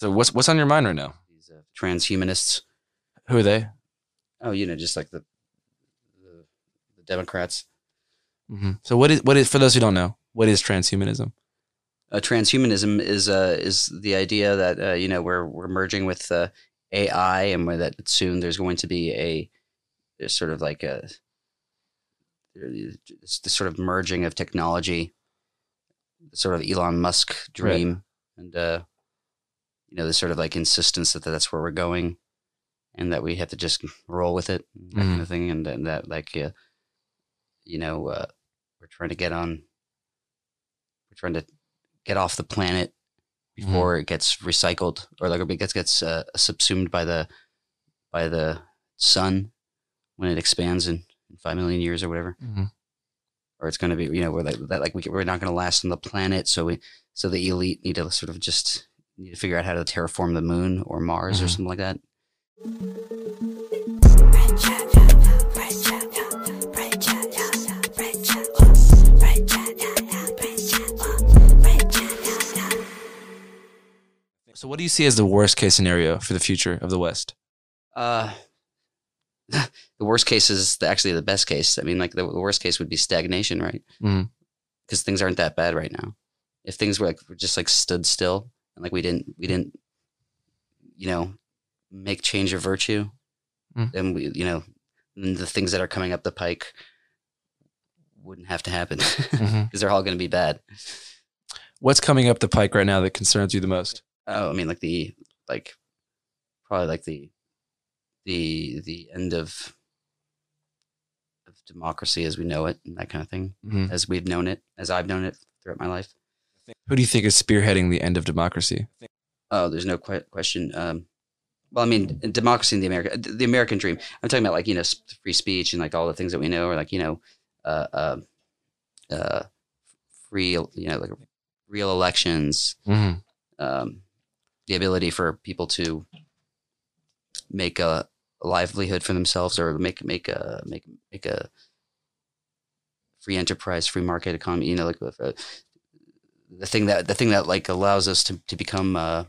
So what's what's on your mind right now? These uh, transhumanists. Who are they? Oh, you know, just like the the, the Democrats. hmm So what is what is for those who don't know? What is transhumanism? Uh, transhumanism is uh, is the idea that uh, you know we're we're merging with uh, AI, and where that soon there's going to be a there's sort of like a it's the sort of merging of technology, sort of Elon Musk dream, and uh, you know the sort of like insistence that that's where we're going, and that we have to just roll with it, that kind of thing, and, then that like uh, you know uh, we're trying to get on, we're trying to get off the planet before it gets recycled or like it gets gets uh, subsumed by the by the sun when it expands in, in five million years or whatever. Mm-hmm. or it's going to be you know we're like that like we, we're not going to last on the planet so we so the elite need to sort of just need to figure out how to terraform the moon or mars or Mhm. something like that. So what do you see as the worst case scenario for the future of the West? uh the worst case is the, actually the best case. I mean like the, the worst case would be stagnation right? Because things aren't that bad right now. If things were like were just like stood still and like we didn't we didn't you know make change a virtue Mm. then we you know then the things that are coming up the pike wouldn't have to happen because Mhm. they're all going to be bad What's coming up the pike right now that concerns you the most? oh i mean like the like probably like the the the end of of democracy as we know it and that kind of thing Mhm. as we've known it as i've known it throughout my life Who do you think is spearheading the end of democracy? Oh, there's no que- question. Um, well, I mean, democracy in the America, the American dream. I'm talking about like you know free speech and like all the things that we know, or like you know, uh, uh, uh, free, you know, like real elections, Mm-hmm. um, the ability for people to make a, a livelihood for themselves, or make make a make make a free enterprise, free market economy. You know, like uh, the thing that the thing that like allows us to to become uh,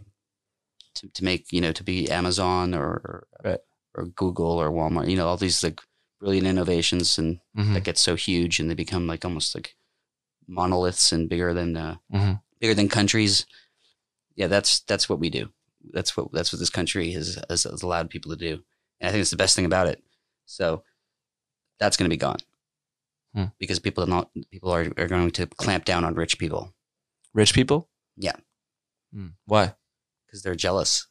to to make you know to be Amazon or or, Right. or Google or Walmart. You know, all these like brilliant innovations and Mm-hmm. that get so huge and they become like almost like monoliths and bigger than uh, Mhm. bigger than countries. Yeah, that's that's what we do. That's what that's what this country has, has, has allowed people to do, and I think it's the best thing about it. So that's going to be gone Hmm. because people are not people are, are going to clamp down on rich people Rich people? Yeah. Mm. Why? because they're jealous.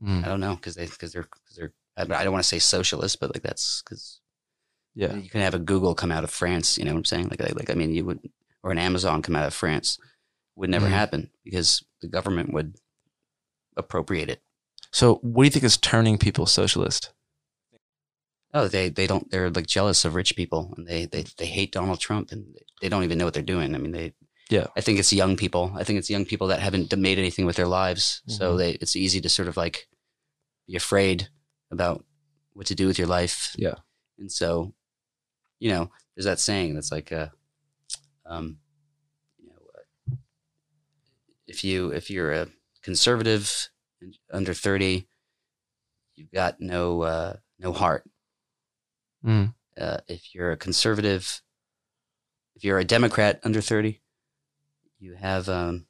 Mm. I don't know because they because they're because they're I don't want to say socialist, but like that's because Yeah. you can have a Google come out of France. You know what I'm saying? Like, like, like I mean, you would, or an Amazon come out of France, would never Mhm. happen because the government would appropriate it. So what do you think is turning people socialist? Oh, they they don't. They're like jealous of rich people, and they they they hate Donald Trump, and they don't even know what they're doing. I mean, they. Yeah. I think it's young people. I think it's young people that haven't made anything with their lives, so Mhm. they it's easy to sort of like be afraid about what to do with your life. Yeah. And so, you know, there's that saying that's like, uh, um, you know, uh, if you if you're a conservative under thirty, you've got no uh, no heart. Mm. Uh, if you're a conservative, if you're a Democrat under thirty, you have um,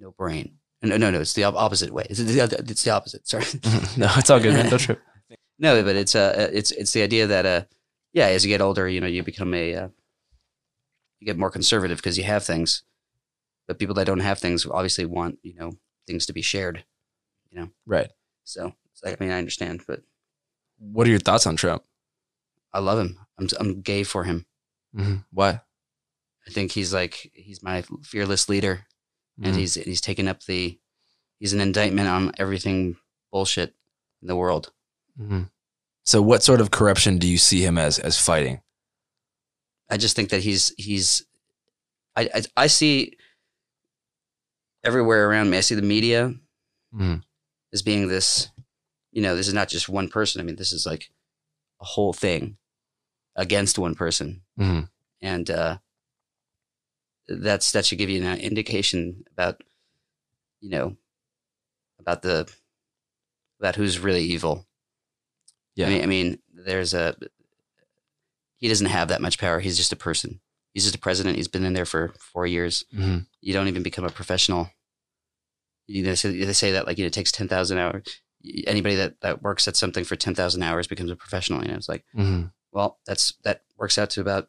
no brain. No, no, no. It's the opposite way. It's the, it's the opposite. Sorry. no, it's all good, man. Don't trip. No, but it's uh, it's it's the idea that uh, yeah, as you get older, you know, you become a uh, you get more conservative because you have things, but people that don't have things obviously want you know things to be shared. You know. Right. So it's like, I mean, I understand, but What are your thoughts on Trump? I love him. I'm I'm gay for him. Mhm. Why? I think he's like he's my fearless leader, and Mhm. he's he's taken up the he's an indictment on everything bullshit in the world. Mhm. So what sort of corruption do you see him as as fighting? I just think that he's he's I I, I see everywhere around me. I see the media Mhm. as being this, you know, this is not just one person. I mean, this is like a whole thing against one person, Mhm. and uh, that's that should give you an indication about, you know, about the about who's really evil. Yeah. I mean, I mean, there's a he doesn't have that much power. He's just a person. He's just a president. He's been in there for four years. Mhm. You don't even become a professional. You know, so they say that like you know, it takes ten thousand hours. Anybody that that works at something for ten thousand hours becomes a professional. You know, it's like Mhm. well, that's that works out to about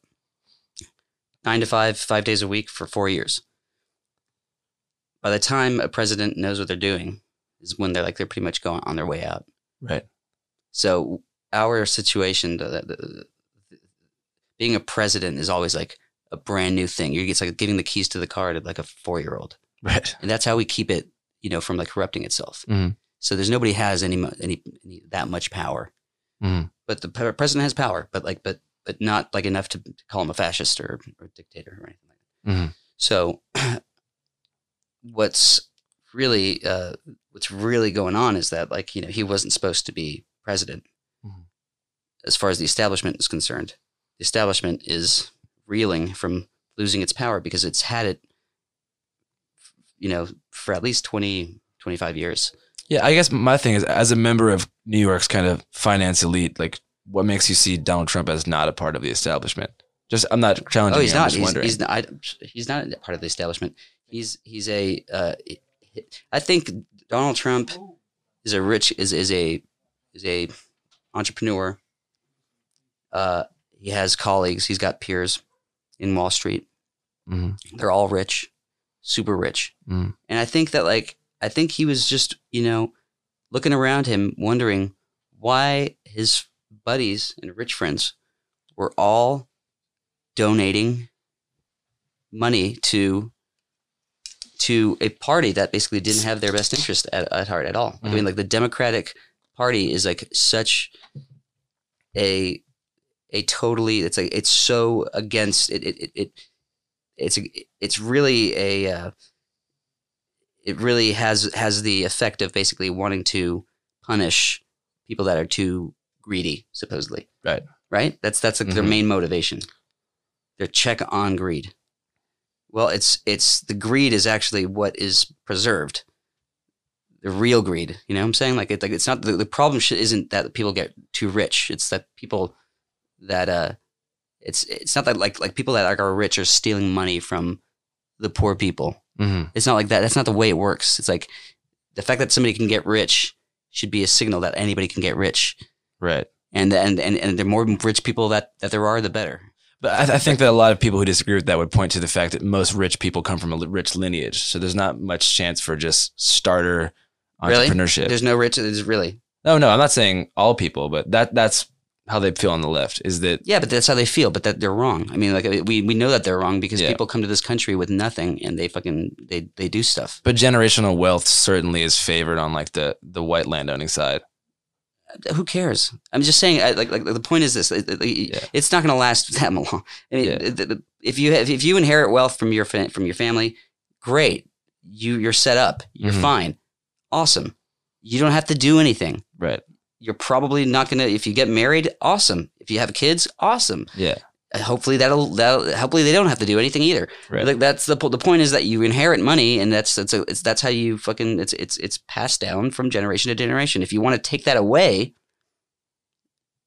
nine to five, five days a week for four years. By the time a president knows what they're doing, is when they're like they're pretty much going on their way out. Right. So our situation, the, the, the, being a president is always like a brand new thing. You're it's like giving the keys to the car to like a four year old, Right. and that's how we keep it, you know, from like corrupting itself. Mhm. So there's nobody has any, any any that much power, Mhm. but the president has power, but like but but not like enough to call him a fascist or, or a dictator or anything like that. Mhm. So what's really uh, what's really going on is that like you know he wasn't supposed to be president Mhm. as far as the establishment is concerned. The establishment is reeling from losing its power because it's had it, you know, for at least 20, 25 years. Yeah, I guess my thing is, as a member of New York's kind of finance elite, like, what makes you see Donald Trump as not a part of the establishment? Just, I'm not challenging. Oh, he's you, not. just He's, wondering. he's not. I, he's not part of the establishment. He's he's a. Uh, I think Donald Trump is a rich is is a is a entrepreneur. Uh, he has colleagues. He's got peers in Wall Street. Mm-hmm. They're all rich, super rich. Mhm. And I think that like I think he was just you know looking around him, wondering why his buddies and rich friends were all donating money to to a party that basically didn't have their best interest at, at heart at all. I mean, like the Democratic Party is like such a a totally it's like it's so against it it it, it it's a, it's really a uh, it really has has the effect of basically wanting to punish people that are too greedy supposedly. Right. right? That's that's like their Mhm. main motivation. Their check on greed. Well it's it's the greed is actually what is preserved. The real greed you know what i'm saying? Like, it, like it's not the, the problem sh- isn't that people get too rich. It's that people that uh it's it's not that like like people that are rich are stealing money from the poor people. Mhm. it's not like that. That's not the way it works. It's like the fact that somebody can get rich should be a signal that anybody can get rich Right. and and and, and the more rich people that that there are the better But I, I think that a lot of people who disagree with that would point to the fact that most rich people come from a rich lineage. So there's not much chance for just starter Really? entrepreneurship. there's no rich there's really No, no, I'm not saying all people, but that that's how they feel on the left is that Yeah, but that's how they feel. But that they're wrong. I mean, like uh, we, we know that they're wrong because Yeah. people come to this country with nothing and they fucking they they do stuff. but generational wealth certainly is favored on like the the white landowning side. Who cares? I'm just saying. I, like like the point is this: it- it- Yeah. it's not going to last that long. I mean, Yeah. if you have, if you inherit wealth from your fa- from your family, great. You you're set up. You're Mhm. fine. Awesome. You don't have to do anything. Right. You're probably not going to. If you get married, awesome. If you have kids, awesome. Yeah. Hopefully that'll that hopefully they don't have to do anything either. Right. Like that's the the point is that you inherit money, and that's that's a, it's that's how you fucking it's it's it's passed down from generation to generation. If you want to take that away,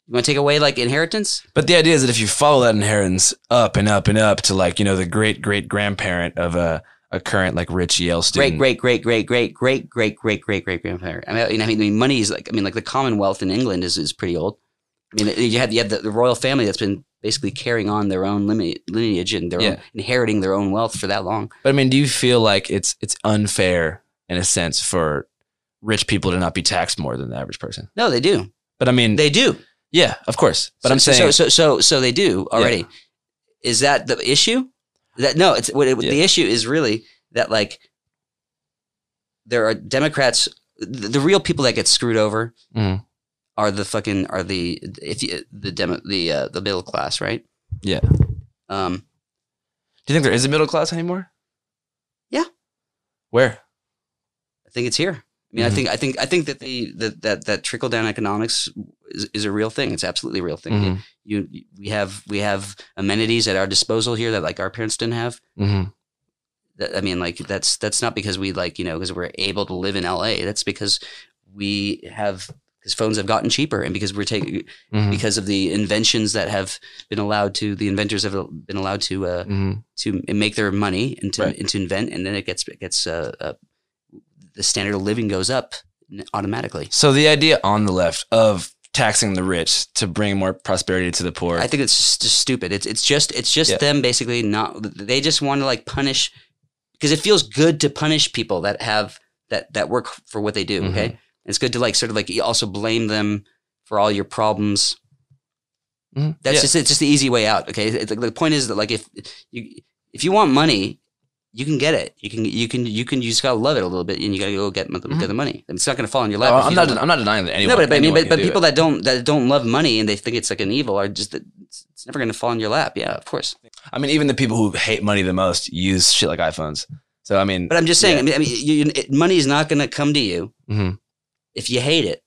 you want to take away like inheritance. But the idea is that if you follow that inheritance up and up and up to like, you know, the great great grandparent of a, a current like rich Yale student. great, great, great, great, great, great, great, great, great great grandparent. I mean, I mean, money is like I mean, like the Commonwealth in England is is pretty old. I mean, you had you had the, the royal family that's been basically carrying on their own lineage and their own, inheriting their own wealth for that long. But I mean, do you feel like it's it's unfair in a sense for rich people to not be taxed more than the average person? No, they do. But I mean, They do. yeah, of course. But so, I'm saying, so, so so they do already. Is that the issue? That no, it's what it, Yeah. the issue is really that like there are Democrats. The, the real people that get screwed over Mhm. Are the fucking are the if you, the demo the uh, the middle class, right? yeah. Um, Do you think there is a middle class anymore? Yeah. Where? I think it's here. I mean, I Mhm. think I think I think that the, the that that trickle down economics is, is a real thing. It's absolutely a real thing. Mhm. You we have we have amenities at our disposal here that like our parents didn't have. Mhm. That- I mean, like that's that's not because we like you know because we're able to live in LA. That's because we have because phones have gotten cheaper and because we're taking Mhm. because of the inventions that have been allowed to the inventors have been allowed to uh, Mhm. to make their money and to Right. and to invent and then it gets it gets uh, uh, the standard of living goes up automatically. So the idea on the left of taxing the rich to bring more prosperity to the poor. I think it's just, just stupid. It's it's just it's just Yeah. them basically not. They just want to like punish because it feels good to punish people that have that that work for what they do. Mhm. Okay, it's good to like sort of like you also blame them for all your problems. Mhm. That's Yeah. just it's just the easy way out. Okay, it's like, the point is that like if you if you want money. You can get it. You can. You can. You can. You just gotta love it a little bit, and you gotta go get get the money. It's not gonna fall in your lap. Oh, I'm not. I'm not denying that anyone. no, but, I mean, but, but people it. that don't that don't love money and they think it's like an evil are just it's, it's never to fall in your lap. Yeah, of course. I mean, even the people who hate money the most use shit like iPhones. So I mean, But I'm just saying. Yeah. I mean, I mean, you, you, it, money is not to come to you Mhm. If you hate it.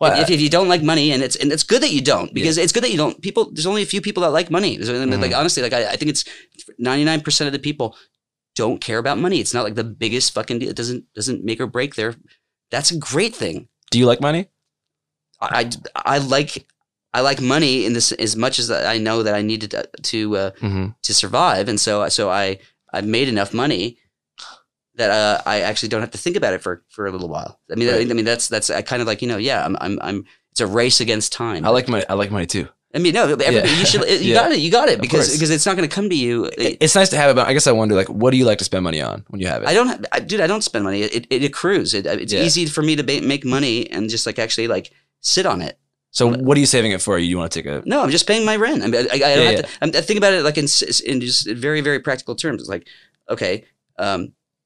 well, if, if you don't like money, and it's and it's good that you don't because it's good that you don't. People, there's only a few people that like money. Mean, Like honestly, like I, I think it's 99 percent of the people don't care about money. It's not like the biggest fucking deal. It doesn't doesn't make or break their. That's a great thing. do you like money? I, I, I like I like money in this as much as I know that I needed to to, uh, Mm-hmm. to survive, and so so I I made enough money that uh, I actually don't have to think about it for for a little while. I mean, Right. I, I mean that's that's I kind of like you know yeah I'm I'm I'm it's a race against time. I like my I like money too. I mean no Yeah. you should you Yeah. got it you got it because because it's not going to come to you. It- It's nice to have it, but I guess I wonder, like, what do you like to spend money on when you have it? I don't, have, I, dude. I don't spend money. It, it accrues. It, it's Yeah. easy for me to ba- make money and just like actually like sit on it. so what are you saving it for? You want to take a? No, I'm just paying my rent. I, mean, I, I don't Yeah, have to. I'm, I think about it like in in just very very practical terms. It's like, okay, um,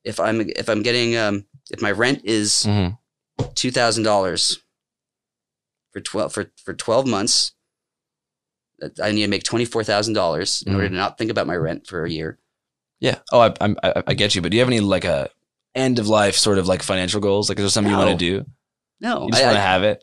if I'm if I'm getting um, if my rent is Mhm. two thousand dollars for twelve for for twelve months, I need to make twenty four thousand dollars in Mm-hmm. order to not think about my rent for a year. Yeah. Oh, I, I'm, I, I get you. But do you have any like a end of life sort of like financial goals? Like, is there something you want to do? No, You just want to have it.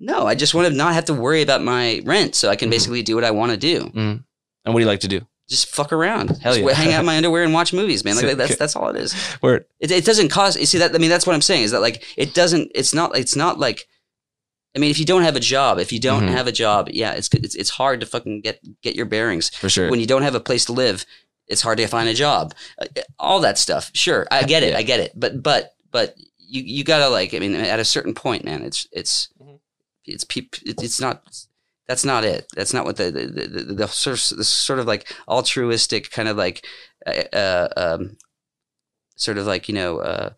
no, I just want to not have to worry about my rent, so I can Mhm. basically do what I want to do. And what do you like to do? Just fuck around, Hell yeah. hang out in my underwear and watch movies, man. Like that's that's all it is. Word. It, it doesn't cost. You see that? I mean, that's what I'm saying is that like it doesn't. It's not. It's not like. I mean, if you don't have a job, if you don't Mhm. have a job, yeah, it's it's it's hard to fucking get get your bearings. For sure. When you don't have a place to live, it's hard to find a job. Uh, all that stuff. Sure, I get it. Yeah. I get it. But but but you you gotta like. I mean, at a certain point, man, it's it's Mhm. it's peop. It's not. That's not it. That's not what the the, the, the, the sort of the sort of like altruistic kind of like uh, uh, um, sort of like you know uh,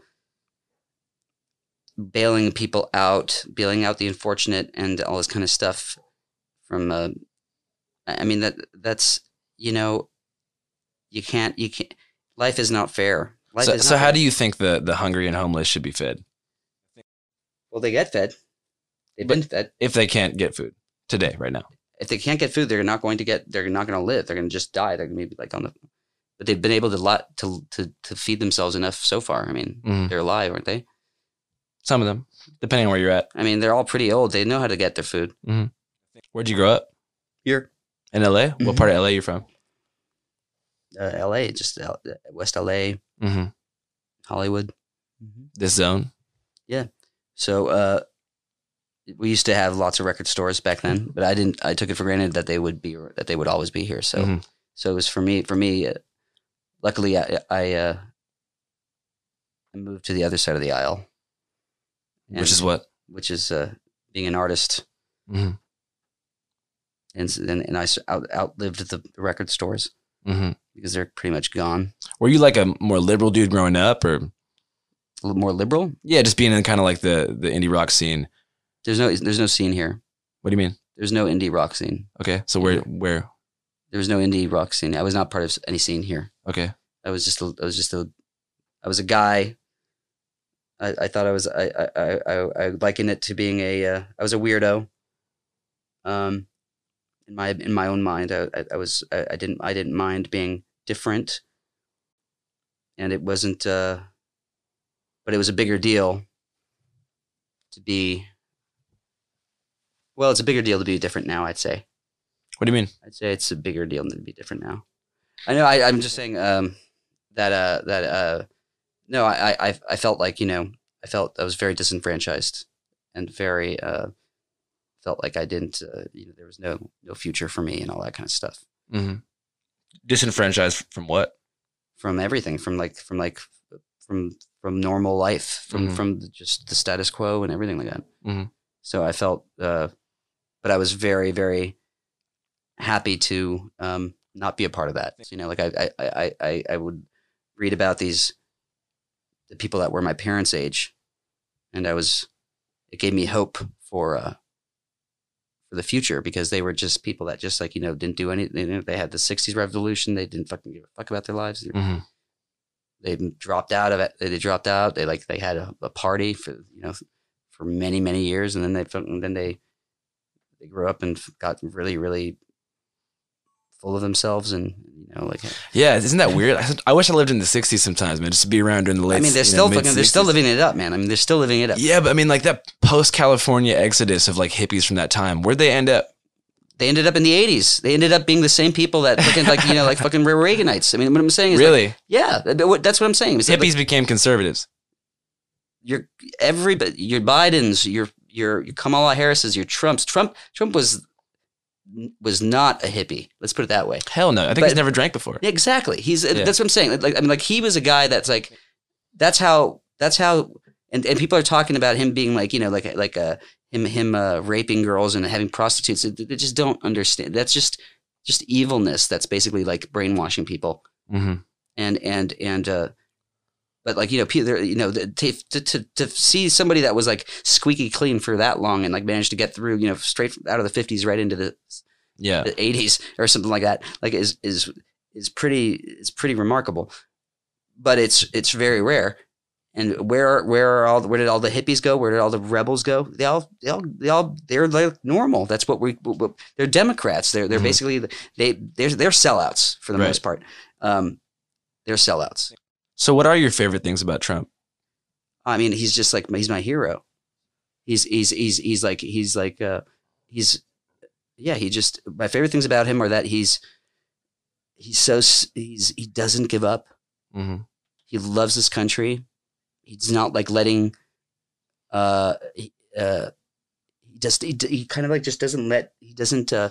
bailing people out, bailing out the unfortunate, and all this kind of stuff. From uh, I mean that that's you know you can't you can't. Life is not fair. Life so, so how fair. do you think the the hungry and homeless should be fed well they get fed? They've But- been fed. if they can't get food today, right now? if they can't get food, they're not going to get. They're not going to live. They're going to just die. They're maybe like on the. But they've been able to lot to to to feed themselves enough so far. I mean, Mhm. they're alive, aren't they? Some of them, depending on where you're at. I mean, they're all pretty old. They know how to get their food. Where'd you grow up? Here, In LA? What Mhm. part of LA are you from? uh, L.A., just L- West L.A., Mm-hmm. Hollywood. This zone. Yeah. So uh, we used to have lots of record stores back then, but I didn't. I took it for granted that they would be that they would always be here. So Mhm. so it was for me. For me, uh, luckily, I I, uh, I moved to the other side of the aisle, Which is what? which is uh, being an artist, Mm-hmm. and and, and I out, outlived the record stores Mm-hmm. because they're pretty much gone. Were you like a more liberal dude growing up, or A little more liberal. yeah, just being in kind of like the the indie rock scene? There's no there's no scene here. What do you mean? There's no indie rock scene. Okay, so where where? There was no indie rock scene. I was not part of any scene here. Okay, I was just a, I was just a I was a guy. I, I thought I was I I I I I liken it to being a uh, I was a weirdo. Um, in my in my own mind, I I, I was I, I didn't I didn't mind being different, and it wasn't. Uh, but it was a bigger deal to be. Well, it's a bigger deal to be different now. I'd say. what do you mean? I'd say it's a bigger deal than to be different now. I know. I, I'm just saying um, that uh, that uh, no, I, I I felt like you know I felt I was very disenfranchised and very uh, felt like I didn't uh, you know there was no no future for me and all that kind of stuff hmm Disenfranchised from what? from everything from like from like from from normal life from Mhm. from just the status quo and everything like that. Mhm. So I felt, uh, but I was very very happy to um, not be a part of that. You know, like I I I I, would read about these the people that were my parents' age, and I was it gave me hope for uh, for the future because they were just people that just like you know didn't do anything. You know, they had the '60s revolution. They didn't fucking give a fuck about their lives. hmm They dropped out of it. They dropped out. They like they had a, a party for you know for many many years, and then they then they they grew up and got really really full of themselves and you know like Yeah, isn't that weird? I, wish I lived in the '60s sometimes, man. Just to be around during the late. I mean they're still know, fucking, they're still living it up, man. I mean they're still living it up. Yeah, but I mean, like that post California exodus of like hippies from that time. Where'd they end up? They ended up in the '80s. They ended up being the same people that fucking like you know like fucking Reaganites. I mean what I'm saying is like, Really? yeah, that's what I'm saying. It's like- Hippies became conservatives. your every your Biden's, your your your Kamala Harris's, your Trump's. Trump Trump was was not a hippie. Let's put it that way. Hell no. I think But- he's never drank before. Exactly. He's Yeah. that's what I'm saying. Like I mean, like he was a guy that's like that's how that's how and, and people are talking about him being like you know like like uh, him him uh, raping girls and having prostitutes. They, just don't understand. That's just just evilness. That's basically like brainwashing people hmm and and and uh but like you know you know to, to to to see somebody that was like squeaky clean for that long and like managed to get through you know straight out of the 50s right into the, Yeah. the 80s or something like that like is is is pretty is pretty remarkable. But it's it's very rare. And where where are all where did all the hippies go? Where did all the rebels go? They all they all they all they're like normal. That's what we they're democrats. They're they're Mhm. basically the- they they're they're sellouts for the Right. most part. Um they're sellouts So, what are your favorite things about Trump? I mean, he's just like he's my hero. He's he's he's he's like he's like uh he's yeah. He just my favorite things about him are that he's he's so he's he doesn't give up. hmm He loves this country. He's not like letting uh he, uh he just he, he kind of like just doesn't let he doesn't uh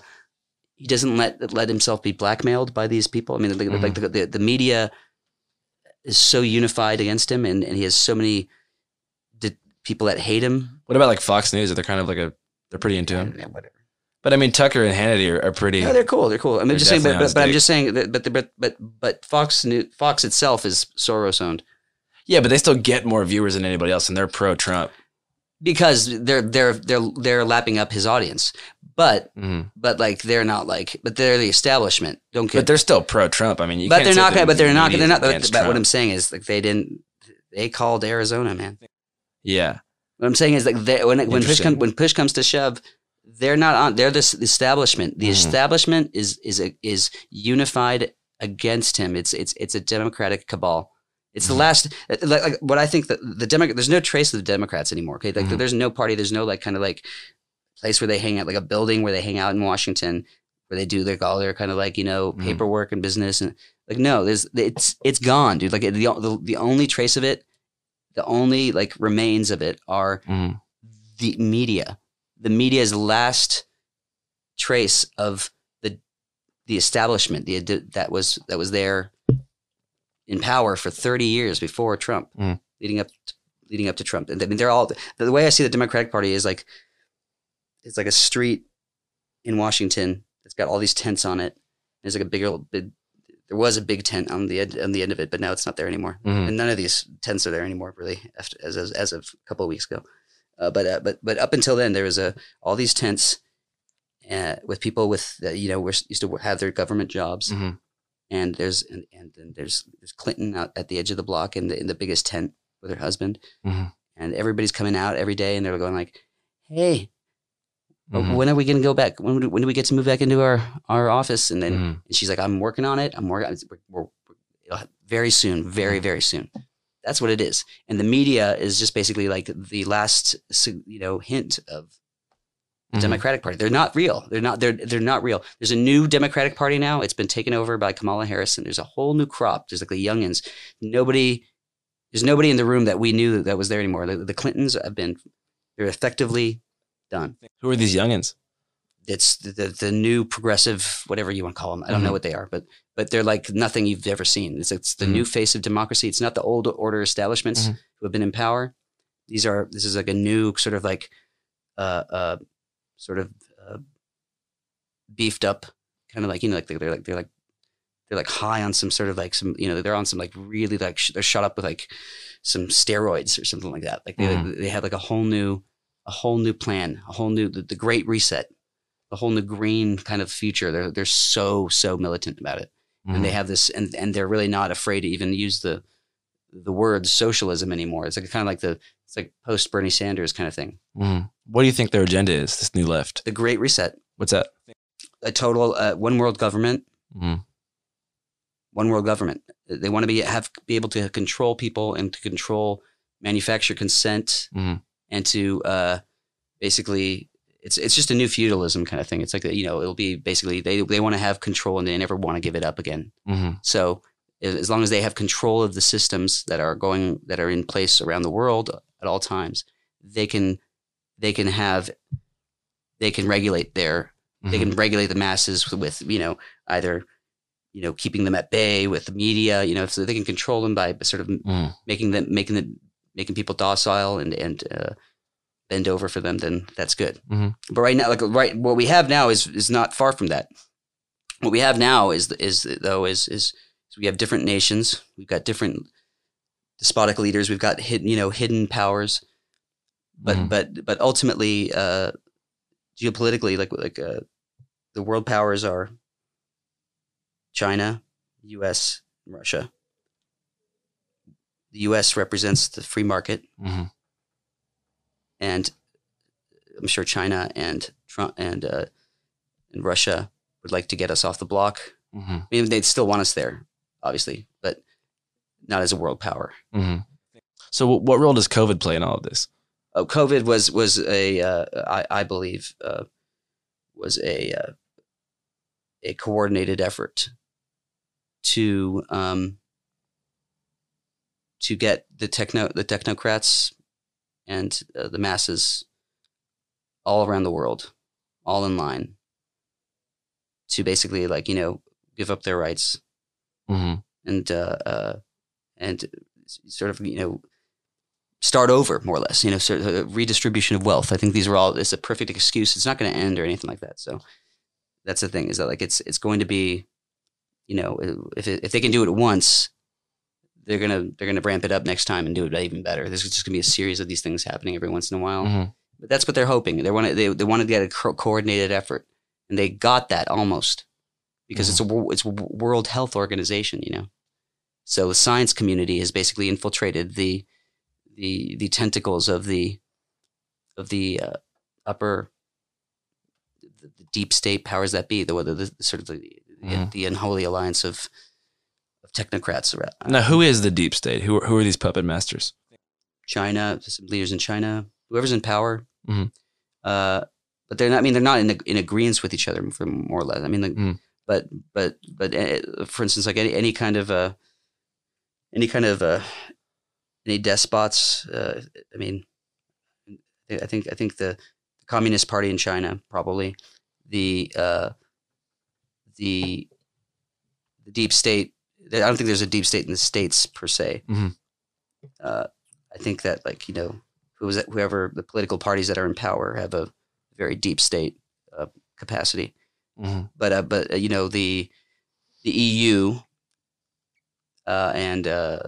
he doesn't let let himself be blackmailed by these people. I mean, like, like the, the the media is so unified against him, and, and he has so many di- people that hate him. What about like Fox News? Are they kind of like a? They're pretty into him. Yeah, whatever. But I mean, Tucker and Hannity are, are pretty. Yeah, they're cool. They're cool. I'm They're just saying, but, but, but I'm just saying that, but, the, but but but Fox News, Fox itself is Soros owned yeah, but they still get more viewers than anybody else, and they're pro Trump. Because they're they're they're they're lapping up his audience. But hmm but like they're not like but they're the establishment. Don't get But they're still pro Trump. I mean, you but they're not gonna but they're not they're not but, but what I'm saying is like they didn't they called Arizona, man. Yeah. What I'm saying is like they, when it, when push come, when push comes to shove, they're not on. They're this establishment. The Mhm. establishment is is a, is unified against him. It's it's it's a democratic cabal. It's the last like, like what I think that the Democrat. There's no trace of the Democrats anymore. Okay, like Mhm. there's no party. There's no like kind of like place where they hang out, like a building where they hang out in Washington, where they do their all their kind of like you know Mhm. paperwork and business and like no, there's it's it's gone, dude. Like the the, the only trace of it, the only like remains of it are Mhm. the media. The media's last trace of the the establishment, the that was that was there in power for 30 years before Trump, Mm. leading up leading up to Trump. And I mean, they're all the, the way I see the Democratic Party is like it's like a street in Washington that's got all these tents on it. There's like a bigger big. There was a big tent on the end, on the end of it, but now it's not there anymore Mhm. and none of these tents are there anymore, really, after, as, as as of a couple of weeks ago. Uh, but uh, but but up until then, there was a all these tents uh, with people with you know were used to have their government jobs, Mhm. And there's and, and then there's there's Clinton out at the edge of the block in the in the biggest tent with her husband, Mhm. and everybody's coming out every day, and they're going like, "Hey, Mhm. when are we going to go back? When do, when do we get to move back into our our office?" And then Mhm. and she's like, I'm working on it. I'm working. We're, we're, we're, very soon, very very soon. That's what it is. And the media is just basically like the last, you know, hint of the Mhm. Democratic Party. They're not real. They're not. They're they're not real. There's a new Democratic Party now. It's been taken over by Kamala Harris, and there's a whole new crop. There's like the youngins. Nobody. There's nobody in the room that we knew that was there anymore. The, the Clintons have been. They're effectively done. Who are these youngins? It's the, the, the new progressive, whatever you want to call them. I don't know Mhm. what they are, but but they're like nothing you've ever seen. It's it's the Mhm. new face of democracy. It's not the old order establishments Mhm. who have been in power. These are this is like a new sort of like uh uh sort of uh, beefed up kind of like you know like they're, they're like they're like they're like high on some sort of like some you know they're on some like really like sh- they're shot up with like some steroids or something like that. Like they Mhm. they have like a whole new a whole new plan, a whole new the, the great reset, a whole new green kind of future. They're they're so so militant about it, and they Mhm. have this and and they're really not afraid to even use the the word socialism anymore. It's like kind of like the it's like post Bernie Sanders kind of thing. Mhm. What do you think their agenda is? This new left. The great reset, What's that? a total uh, one world government, Mhm. one world government. They want to be have be able to control people and to control manufacture consent Mhm. and to uh, basically it's it's just a new feudalism kind of thing. It's like you know it'll be basically they they want to have control and they never want to give it up again. Mhm. So as long as they have control of the systems that are going that are in place around the world at all times, they can they can have they can regulate their they Mhm. can regulate the masses with, you know either you know keeping them at bay with the media you know so they can control them by sort of Mhm. making them making them making people docile and and uh, bend over for them then that's good Mhm. but right now like right what we have now is is not far from that what we have now is is though is is, is we have different nations we've got different despotic leaders we've got hidden you know hidden powers but Mhm. but but ultimately uh geopolitically like like uh, the world powers are China, US, and Russia. The US represents the free market Mhm. and I'm sure China and Trump and uh, and Russia would like to get us off the block. Mhm. I mean, they'd still want us there, obviously, but not as a world power. Mhm. So, what role does COVID play in all of this? Oh, COVID was was a uh, I, I believe uh, was a uh, a coordinated effort to um, to get the techno the technocrats and uh, the masses all around the world, all in line, to basically like you know give up their rights Mhm. and uh, uh, and sort of you know start over more or less. You know, sort of redistribution of wealth. I think these are all. It's a perfect excuse. It's not going to end or anything like that. So that's the thing is that like it's it's going to be, you know, if it, if they can do it once, they're gonna they're gonna ramp it up next time and do it even better. There's just gonna be a series of these things happening every once in a while. Mhm. But that's what they're hoping. They want to, they they want to get a co- coordinated effort, and they got that almost because it's a it's a World Health Organization, you know. So the science community has basically infiltrated the the the tentacles of the of the uh, upper the, the deep state powers that be, the the, the sort of the, the, Mhm. the unholy alliance of of technocrats around Now, who is the deep state? Who are, who are these puppet masters? China, some leaders in China, whoever's in power. Mhm. Uh, but they're not. I mean, they're not in in agreement with each other, for more or less. I mean, like, Mhm. But but but uh, for instance, like any any kind of uh, any kind of uh, any despots. Uh, I mean, I think I think the Communist Party in China probably the uh, the the deep state. I don't think there's a deep state in the states per se. Mhm. Uh, I think that like you know who was whoever the political parties that are in power have a very deep state uh, capacity. Mhm. But uh, but uh, you know the the EU uh, and uh,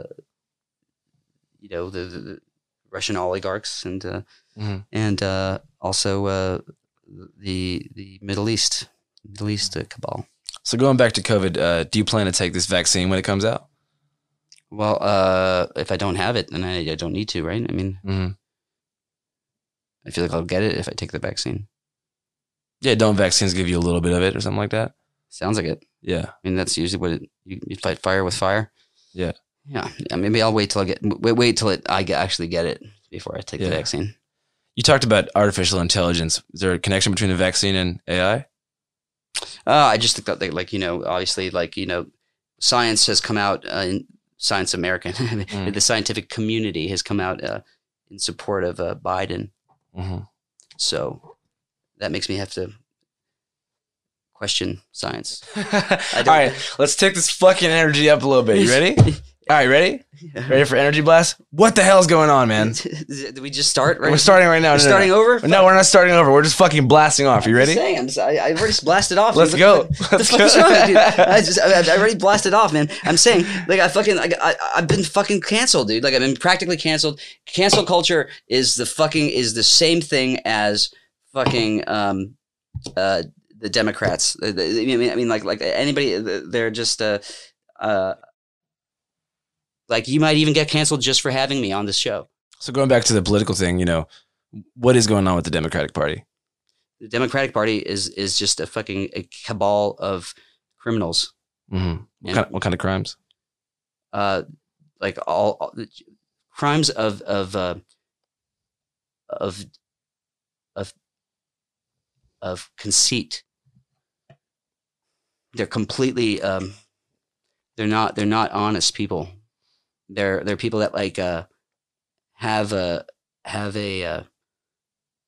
you know the, the, Russian oligarchs and uh, Mhm. and uh, also uh, the the Middle East Middle East uh, cabal. So, going back to COVID, uh, do you plan to take this vaccine when it comes out? Well, uh, if I don't have it, then I, I don't need to, right? I mean, Mhm. I feel like I'll get it if I take the vaccine. Yeah, don't vaccines give you a little bit of it or something like that? Sounds like it. Yeah. I mean, that's usually what it, you, you fight fire with fire. Yeah. Yeah. yeah. Maybe I'll wait till I get wait wait till it I get, actually get it before I take Yeah. the vaccine. You talked about artificial intelligence. Is there a connection between the vaccine and AI? Uh, I just think that, they, like, you know, obviously, like, you know, science has come out uh, in Science American, Mm. the scientific community has come out uh, in support of uh, Biden. Mm-hmm. So that makes me have to question science. All right, let's take this fucking energy up a little bit. You ready? All right, ready? Ready for energy blast? What the hell's going on, man? Did we just start? Right? We're starting right now. We're No, no, starting no. over? No, we're not starting over. We're just fucking blasting off. You I'm ready? just saying, I'm just, I, I already blasted off. Let's go. Let's the fuck is go. wrong with you? I just, I, I already blasted off, man. I'm saying, like, I fucking, like, I, I've been fucking canceled, dude. Like, I've been practically canceled. Cancel culture is the fucking, is the same thing as fucking, um, uh, the Democrats. The- I mean, I mean, like, like anybody, they're just, uh, uh, like, you might even get canceled just for having me on this show. So going back to the political thing, you know, what is going on with the Democratic Party? The Democratic Party is is just a fucking a cabal of criminals. Mm-hmm. What, kind, what kind of crimes? uh, like all, all the crimes of of uh, of of of conceit. They're completely um, they're not they're not honest people. They're they're people that like uh, have a have a, uh,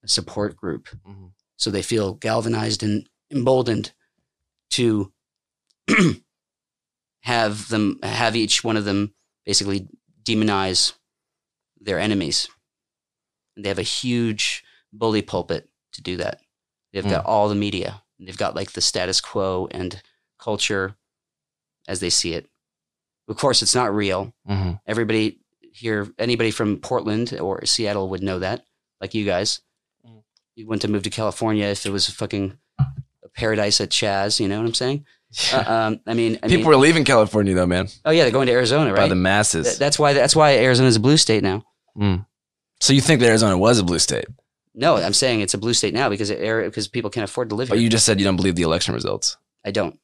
a support group, Mhm. so they feel galvanized and emboldened to have them have each one of them basically demonize their enemies. And they have a huge bully pulpit to do that. They've got all the media. They've got like the status quo and culture as they see it. Of course, it's not real. Mm-hmm. Everybody here, anybody from Portland or Seattle would know that, like you guys. Mhm. You wouldn't have moved to California if it was a fucking paradise at Chaz. You know what I'm saying? Uh, um, I mean, I People mean, are leaving California though, man, oh yeah, they're going to Arizona, right? by the masses. Th- that's why. That's why Arizona's a blue state now. Mm. So you think that Arizona was a blue state, No, I'm saying it's a blue state now because it, because people can't afford to live but here. you just said you don't believe the election results. I don't.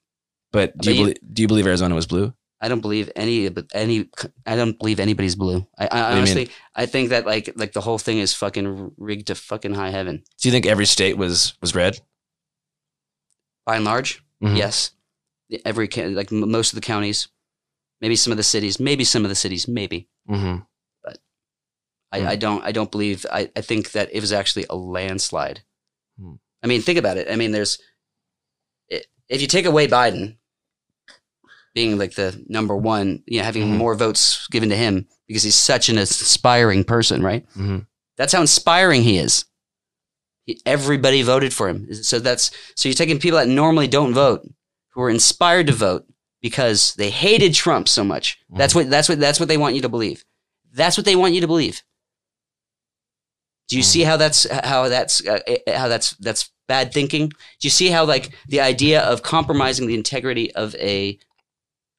But do But you, you- believe, do you believe Arizona was blue? I don't believe any. But any. I don't believe anybody's blue. I, I do you honestly, I think that like like the whole thing is fucking rigged to fucking high heaven. Do you think every state was was red? By and large, Mhm. yes. Every ca- like m- most of the counties, maybe some of the cities, maybe some of the cities, maybe. Mm-hmm. I, Hmm. I don't I don't believe I, I think that it was actually a landslide. Hmm. I mean, think about it. I mean, there's if you take away Biden being like the number one, you know, having Mhm. more votes given to him because he's such an inspiring person, right? Mm-hmm. That's how inspiring he is. He- Everybody voted for him. So that's so you're taking people that normally don't vote who are inspired to vote because they hated Trump so much. That's what that's what that's what they want you to believe. That's what they want you to believe. Do you see how that's how that's uh, uh, how that's that's bad thinking? Do you see how like the idea of compromising the integrity of a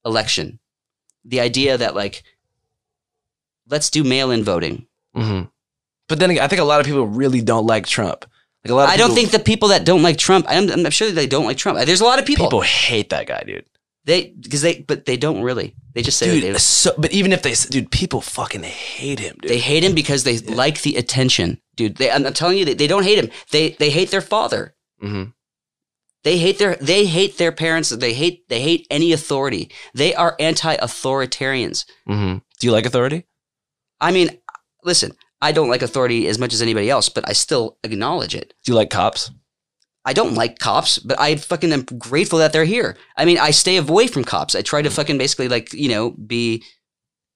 election, the idea that like let's do mail-in voting. Mm-hmm. But then again, I think a lot of people really don't like Trump. Like a lot of I don't think the people that don't like Trump. I'm, I'm sure they don't like Trump. There's a lot of people, people hate that guy, dude. They because they but they don't really. They just say Dude, they, so, but even if they, dude, people fucking hate him, dude. they hate him because they like the attention, dude. They, I'm, I'm telling you, they, they don't hate him. They they hate their father. mm-hmm. They hate their they hate their parents. They hate they hate any authority. They are anti-authoritarians. Mm-hmm. Do you like authority? I mean, listen, I don't like authority as much as anybody else, but I still acknowledge it. Do you like cops? I don't like cops, but I fucking am grateful that they're here. I mean, I stay away from cops. I try to fucking basically like, you know, be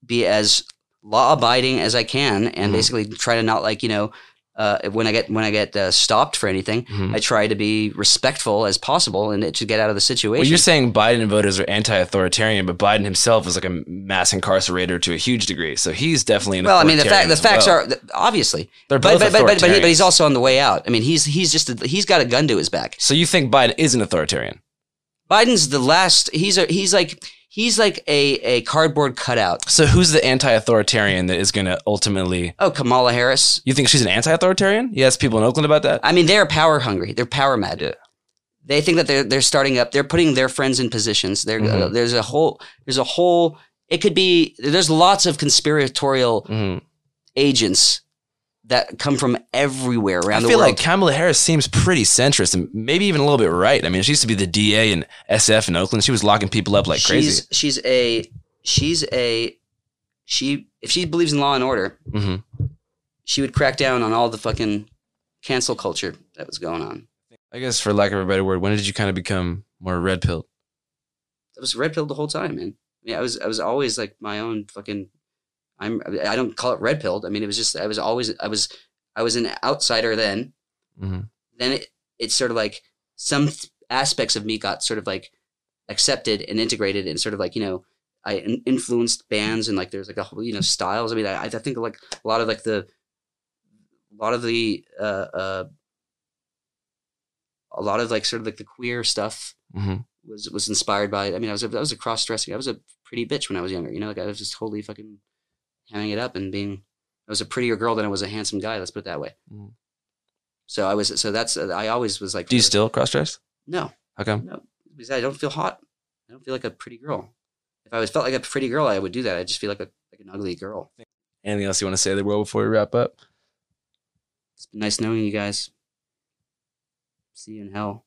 be as law abiding as I can and Mhm. basically try to not like, you know, uh, when I get when I get uh, stopped for anything, Mhm. I try to be respectful as possible and to get out of the situation. Well, you're saying Biden voters are anti-authoritarian, but Biden himself is like a mass incarcerator to a huge degree. So he's definitely an authoritarian. well, I mean, the fact the facts well. are obviously, they're but both but, but, but, but, he- but he's also on the way out. I mean, he's he's just a, he's got a gun to his back. So you think Biden is an authoritarian? Biden's the last. He's a he's like he's like a a cardboard cutout. So who's the anti-authoritarian that is going to ultimately? Oh, Kamala Harris. You think she's an anti-authoritarian? You ask people in Oakland about that. I mean, they're power hungry. They're power mad. Yeah. They think that they're they're starting up. They're putting their friends in positions. They're, uh, Mhm. there's a whole there's a whole. It could be there's lots of conspiratorial Mm-hmm. agents that come from everywhere around the I feel like Kamala Harris seems pretty centrist and maybe even a little bit right. I mean, she used to be the DA in SF in Oakland. She was locking people up like crazy. she's she's a she's a she if she believes in law and order, hmm she would crack down on all the fucking cancel culture that was going on. I guess for lack of a better word, when did you kind of become more red pilled? I was red pilled the whole time, man. Yeah, I was I was always like my own fucking. I'm I don't call it red pilled. I mean, it was just I was always I was I was an outsider then. hmm Then it it's sort of like some th- aspects of me got sort of like accepted and integrated and sort of like you know I in- influenced bands and like there's like a whole you know styles. I mean, I I think like a lot of like the a lot of the uh uh a lot of like sort of like the queer stuff hmm was was inspired by. I mean, I was a, I was a cross dressing. I was a pretty bitch when I was younger. You know, like I was just totally fucking hamming it up and being. I was a prettier girl than I was a handsome guy. Let's put it that way. Mm. So I was. So that's. I always was like. Do you still cross dress? No, How come? no, because I don't feel hot. I don't feel like a pretty girl. If I was felt like a pretty girl, I would do that. I just feel like a like an ugly girl. Anything else you want to say to the world before we wrap up? It's been nice knowing you guys. See you in hell.